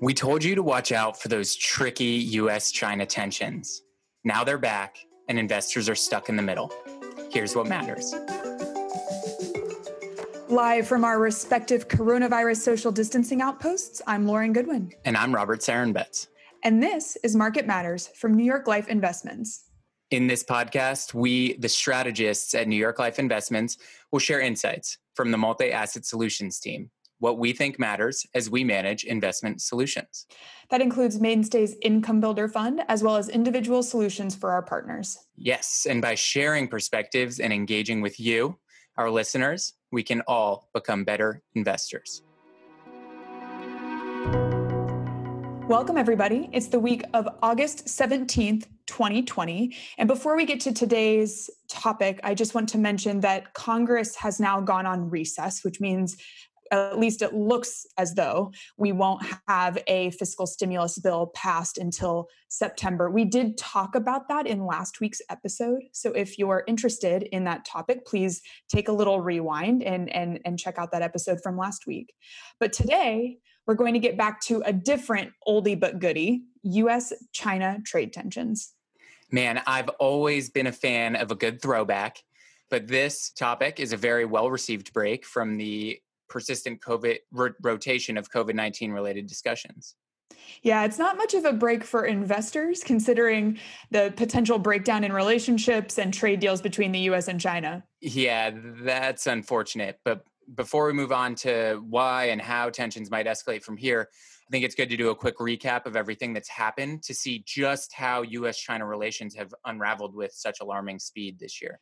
We told you to watch out for those tricky US China tensions. Now they're back, and investors are stuck in the middle. Here's what matters. Live from our respective coronavirus social distancing outposts, I'm Lauren Goodwin. And I'm Robert Sarenbetz. And this is Market Matters from New York Life Investments. In this podcast, we, the strategists at New York Life Investments, will share insights from the multi asset solutions team what we think matters as we manage investment solutions. That includes Mainstay's Income Builder Fund, as well as individual solutions for our partners. Yes, and by sharing perspectives and engaging with you, our listeners, we can all become better investors. Welcome, everybody. It's the week of August 17th, 2020. And before we get to today's topic, I just want to mention that Congress has now gone on recess, which means at least it looks as though we won't have a fiscal stimulus bill passed until September. We did talk about that in last week's episode. So if you're interested in that topic, please take a little rewind and, and, and check out that episode from last week. But today, we're going to get back to a different oldie but goodie US China trade tensions. Man, I've always been a fan of a good throwback but this topic is a very well received break from the persistent COVID rotation of COVID 19 related discussions. Yeah, it's not much of a break for investors considering the potential breakdown in relationships and trade deals between the US and China. Yeah, that's unfortunate. But before we move on to why and how tensions might escalate from here, I think it's good to do a quick recap of everything that's happened to see just how US China relations have unraveled with such alarming speed this year.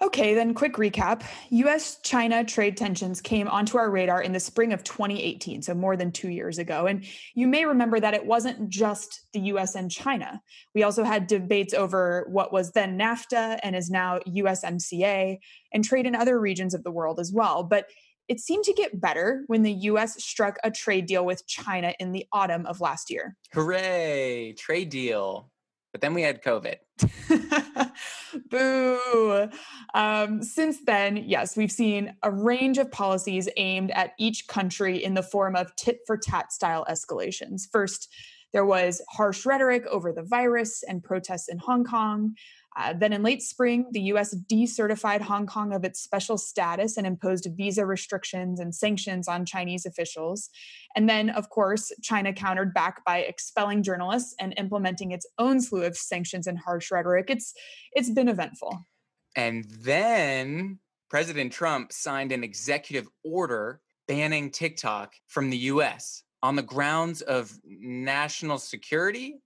Okay, then quick recap. US China trade tensions came onto our radar in the spring of 2018, so more than two years ago. And you may remember that it wasn't just the US and China. We also had debates over what was then NAFTA and is now USMCA and trade in other regions of the world as well. But it seemed to get better when the US struck a trade deal with China in the autumn of last year. Hooray, trade deal. But then we had COVID. Boo. Um, since then, yes, we've seen a range of policies aimed at each country in the form of tit for tat style escalations. First, there was harsh rhetoric over the virus and protests in Hong Kong. Uh, then in late spring, the US decertified Hong Kong of its special status and imposed visa restrictions and sanctions on Chinese officials. And then, of course, China countered back by expelling journalists and implementing its own slew of sanctions and harsh rhetoric. It's it's been eventful. And then President Trump signed an executive order banning TikTok from the US on the grounds of national security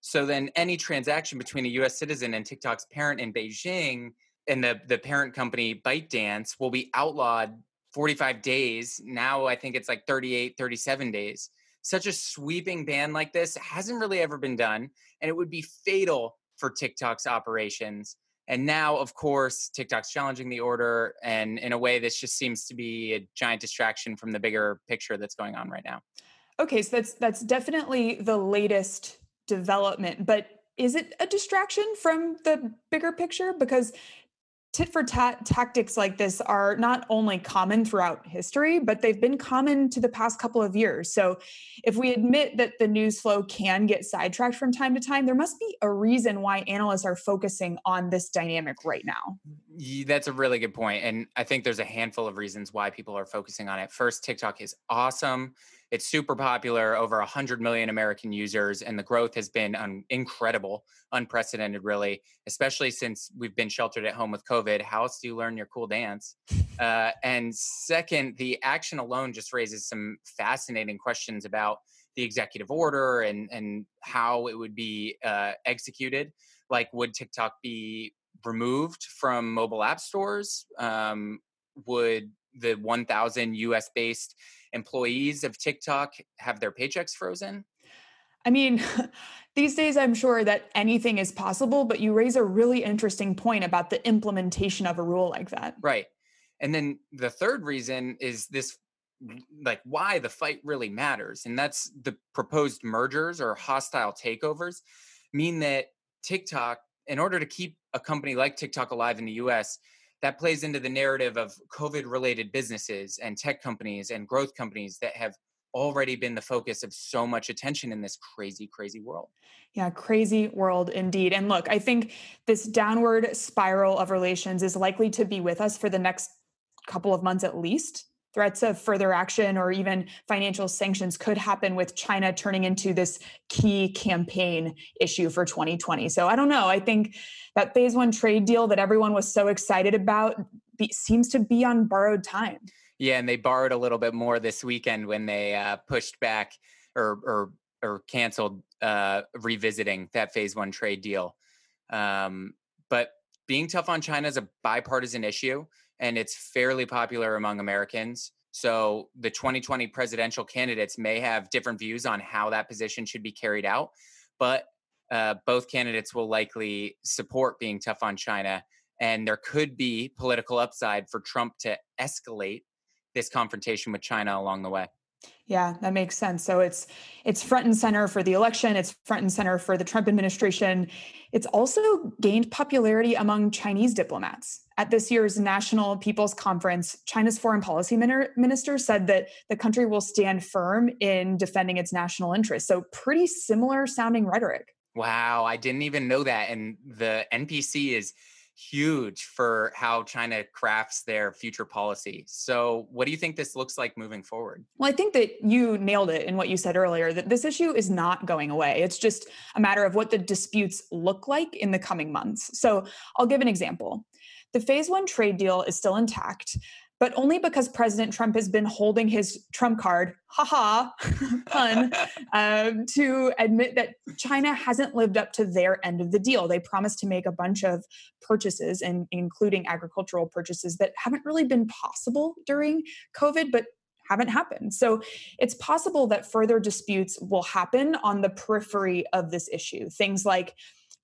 so then any transaction between a US citizen and TikTok's parent in Beijing and the, the parent company ByteDance will be outlawed 45 days. Now I think it's like 38, 37 days. Such a sweeping ban like this hasn't really ever been done, and it would be fatal for TikTok's operations. And now, of course, TikTok's challenging the order. And in a way, this just seems to be a giant distraction from the bigger picture that's going on right now. Okay, so that's that's definitely the latest development, but is it a distraction from the bigger picture? Because tit for tat tactics like this are not only common throughout history, but they've been common to the past couple of years. So, if we admit that the news flow can get sidetracked from time to time, there must be a reason why analysts are focusing on this dynamic right now. That's a really good point. And I think there's a handful of reasons why people are focusing on it. First, TikTok is awesome. It's super popular, over 100 million American users, and the growth has been un- incredible, unprecedented, really, especially since we've been sheltered at home with COVID. How else do you learn your cool dance? Uh, and second, the action alone just raises some fascinating questions about the executive order and, and how it would be uh, executed. Like, would TikTok be removed from mobile app stores? Um, would the 1,000 US based employees of TikTok have their paychecks frozen? I mean, these days I'm sure that anything is possible, but you raise a really interesting point about the implementation of a rule like that. Right. And then the third reason is this like why the fight really matters. And that's the proposed mergers or hostile takeovers mean that TikTok, in order to keep a company like TikTok alive in the US, that plays into the narrative of COVID related businesses and tech companies and growth companies that have already been the focus of so much attention in this crazy, crazy world. Yeah, crazy world indeed. And look, I think this downward spiral of relations is likely to be with us for the next couple of months at least. Threats of further action or even financial sanctions could happen with China turning into this key campaign issue for 2020. So I don't know. I think that phase one trade deal that everyone was so excited about be, seems to be on borrowed time. Yeah, and they borrowed a little bit more this weekend when they uh, pushed back or or or canceled uh, revisiting that phase one trade deal. Um, but being tough on China is a bipartisan issue, and it's fairly popular among Americans. So the 2020 presidential candidates may have different views on how that position should be carried out, but uh, both candidates will likely support being tough on China. And there could be political upside for Trump to escalate this confrontation with China along the way. Yeah, that makes sense. So it's it's front and center for the election, it's front and center for the Trump administration. It's also gained popularity among Chinese diplomats. At this year's National People's Conference, China's foreign policy minister said that the country will stand firm in defending its national interests. So pretty similar sounding rhetoric. Wow, I didn't even know that and the NPC is huge for how China crafts their future policy. So, what do you think this looks like moving forward? Well, I think that you nailed it in what you said earlier that this issue is not going away. It's just a matter of what the disputes look like in the coming months. So, I'll give an example. The phase one trade deal is still intact, but only because President Trump has been holding his Trump card, haha, pun, um, to admit that China hasn't lived up to their end of the deal. They promised to make a bunch of purchases, and including agricultural purchases that haven't really been possible during COVID, but haven't happened. So it's possible that further disputes will happen on the periphery of this issue. Things like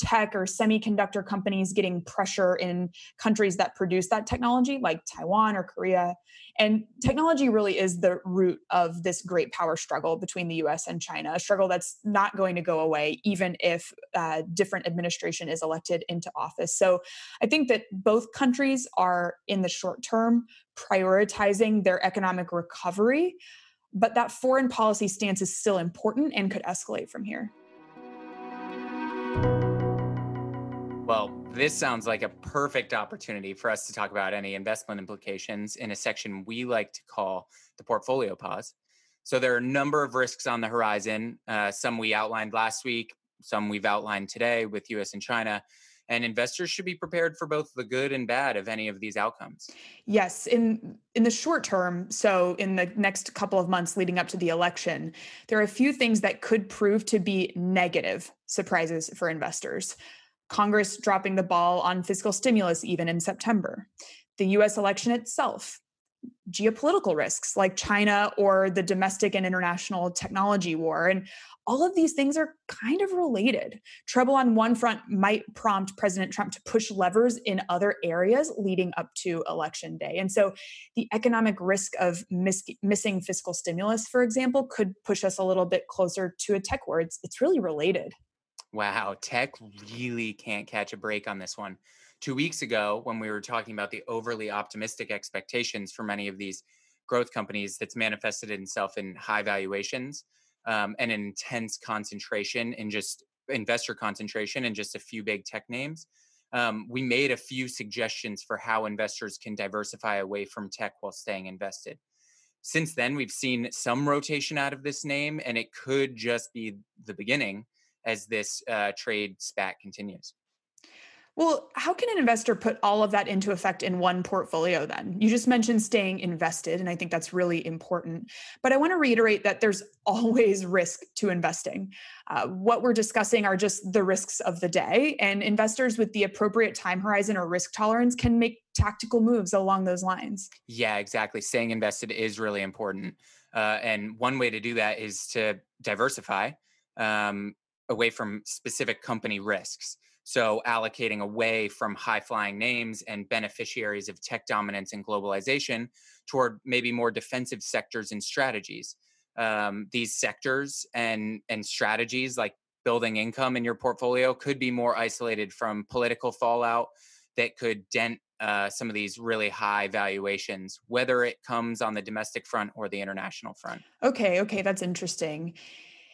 tech or semiconductor companies getting pressure in countries that produce that technology, like Taiwan or Korea. And technology really is the root of this great power struggle between the US and China, a struggle that's not going to go away, even if uh, different administration is elected into office. So I think that both countries are, in the short term, prioritizing their economic recovery. But that foreign policy stance is still important and could escalate from here. Well, this sounds like a perfect opportunity for us to talk about any investment implications in a section we like to call the portfolio pause. So, there are a number of risks on the horizon. Uh, some we outlined last week, some we've outlined today with US and China. And investors should be prepared for both the good and bad of any of these outcomes. Yes, in in the short term, so in the next couple of months leading up to the election, there are a few things that could prove to be negative surprises for investors. Congress dropping the ball on fiscal stimulus even in September, the US election itself, geopolitical risks like China or the domestic and international technology war. And all of these things are kind of related. Trouble on one front might prompt President Trump to push levers in other areas leading up to election day. And so the economic risk of mis- missing fiscal stimulus, for example, could push us a little bit closer to a tech war. It's, it's really related. Wow, tech really can't catch a break on this one. Two weeks ago, when we were talking about the overly optimistic expectations for many of these growth companies, that's manifested itself in high valuations um, and an intense concentration in just investor concentration in just a few big tech names. Um, we made a few suggestions for how investors can diversify away from tech while staying invested. Since then, we've seen some rotation out of this name, and it could just be the beginning as this uh, trade spat continues. Well, how can an investor put all of that into effect in one portfolio then? You just mentioned staying invested, and I think that's really important. But I want to reiterate that there's always risk to investing. Uh, what we're discussing are just the risks of the day, and investors with the appropriate time horizon or risk tolerance can make tactical moves along those lines. Yeah, exactly. Staying invested is really important. Uh, and one way to do that is to diversify. Um, away from specific company risks. So, allocating away from high flying names and beneficiaries of tech dominance and globalization toward maybe more defensive sectors and strategies. Um, these sectors and, and strategies, like building income in your portfolio, could be more isolated from political fallout that could dent uh, some of these really high valuations, whether it comes on the domestic front or the international front. Okay, okay, that's interesting.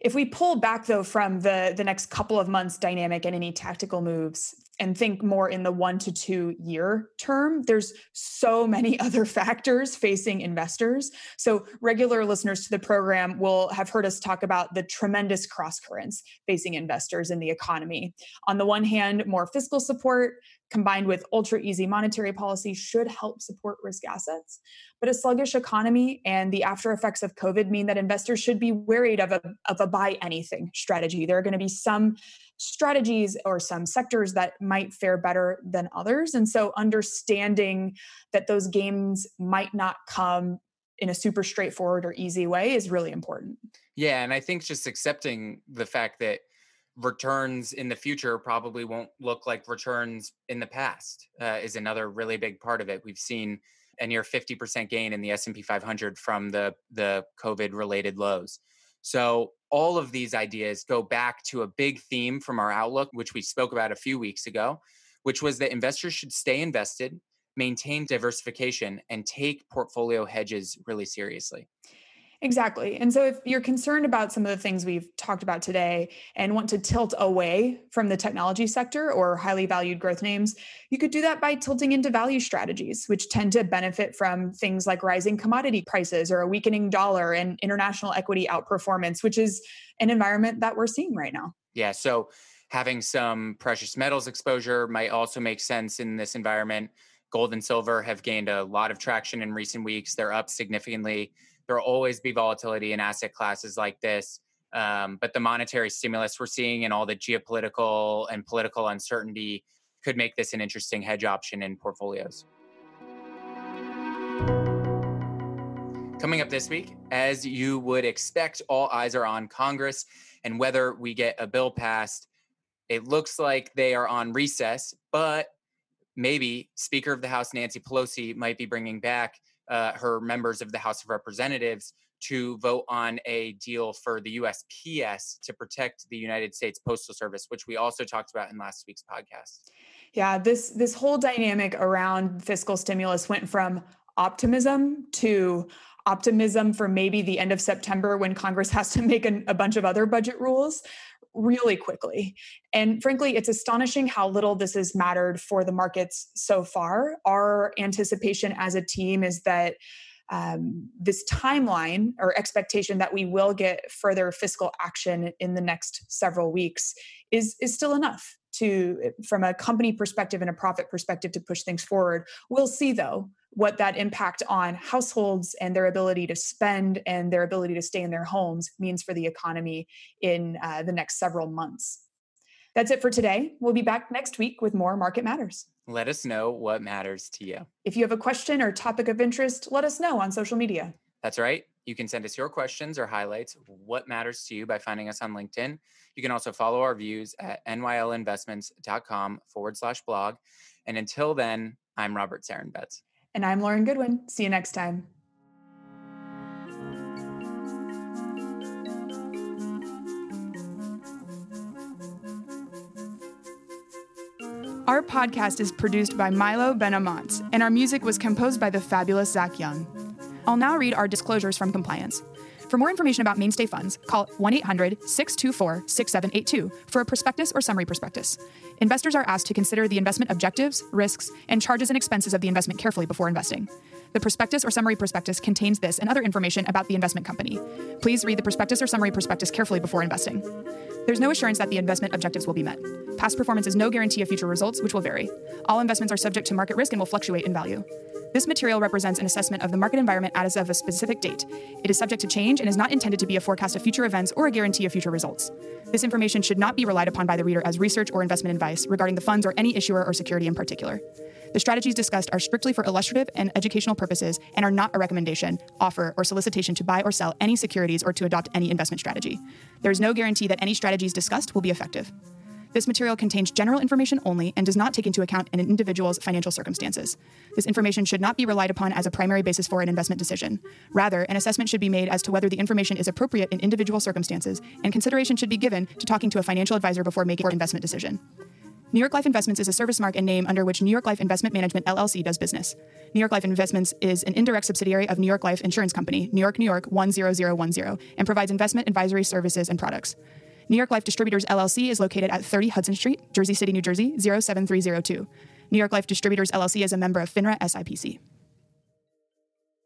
If we pull back though from the the next couple of months dynamic and any tactical moves and think more in the 1 to 2 year term, there's so many other factors facing investors. So regular listeners to the program will have heard us talk about the tremendous cross currents facing investors in the economy. On the one hand, more fiscal support, combined with ultra easy monetary policy should help support risk assets. But a sluggish economy and the after effects of COVID mean that investors should be worried of a, of a buy anything strategy. There are going to be some strategies or some sectors that might fare better than others. And so understanding that those gains might not come in a super straightforward or easy way is really important. Yeah. And I think just accepting the fact that returns in the future probably won't look like returns in the past uh, is another really big part of it. We've seen a near 50% gain in the S&P 500 from the the COVID related lows. So all of these ideas go back to a big theme from our outlook which we spoke about a few weeks ago, which was that investors should stay invested, maintain diversification and take portfolio hedges really seriously. Exactly. And so, if you're concerned about some of the things we've talked about today and want to tilt away from the technology sector or highly valued growth names, you could do that by tilting into value strategies, which tend to benefit from things like rising commodity prices or a weakening dollar and international equity outperformance, which is an environment that we're seeing right now. Yeah. So, having some precious metals exposure might also make sense in this environment. Gold and silver have gained a lot of traction in recent weeks, they're up significantly there will always be volatility in asset classes like this. Um, but the monetary stimulus we're seeing and all the geopolitical and political uncertainty could make this an interesting hedge option in portfolios. Coming up this week, as you would expect, all eyes are on Congress and whether we get a bill passed. It looks like they are on recess, but maybe Speaker of the House Nancy Pelosi might be bringing back uh, her members of the House of Representatives to vote on a deal for the USPS to protect the United States Postal Service, which we also talked about in last week's podcast. Yeah, this this whole dynamic around fiscal stimulus went from optimism to optimism for maybe the end of September when Congress has to make a bunch of other budget rules really quickly. And frankly, it's astonishing how little this has mattered for the markets so far. Our anticipation as a team is that um, this timeline or expectation that we will get further fiscal action in the next several weeks is is still enough to from a company perspective and a profit perspective to push things forward we'll see though what that impact on households and their ability to spend and their ability to stay in their homes means for the economy in uh, the next several months that's it for today we'll be back next week with more market matters let us know what matters to you if you have a question or topic of interest let us know on social media that's right you can send us your questions or highlights what matters to you by finding us on LinkedIn. You can also follow our views at nylinvestments.com forward slash blog. And until then, I'm Robert Sarenbetz. And I'm Lauren Goodwin. See you next time. Our podcast is produced by Milo Benamont, and our music was composed by the fabulous Zach Young. I'll now read our disclosures from compliance. For more information about mainstay funds, call 1 800 624 6782 for a prospectus or summary prospectus. Investors are asked to consider the investment objectives, risks, and charges and expenses of the investment carefully before investing. The prospectus or summary prospectus contains this and other information about the investment company. Please read the prospectus or summary prospectus carefully before investing. There's no assurance that the investment objectives will be met. Past performance is no guarantee of future results, which will vary. All investments are subject to market risk and will fluctuate in value. This material represents an assessment of the market environment as of a specific date. It is subject to change and is not intended to be a forecast of future events or a guarantee of future results. This information should not be relied upon by the reader as research or investment advice regarding the funds or any issuer or security in particular. The strategies discussed are strictly for illustrative and educational purposes and are not a recommendation, offer, or solicitation to buy or sell any securities or to adopt any investment strategy. There is no guarantee that any strategies discussed will be effective. This material contains general information only and does not take into account an individual's financial circumstances. This information should not be relied upon as a primary basis for an investment decision. Rather, an assessment should be made as to whether the information is appropriate in individual circumstances, and consideration should be given to talking to a financial advisor before making an investment decision. New York Life Investments is a service mark and name under which New York Life Investment Management LLC does business. New York Life Investments is an indirect subsidiary of New York Life Insurance Company, New York, New York 10010, and provides investment advisory services and products. New York Life Distributors LLC is located at 30 Hudson Street, Jersey City, New Jersey 07302. New York Life Distributors LLC is a member of FINRA SIPC.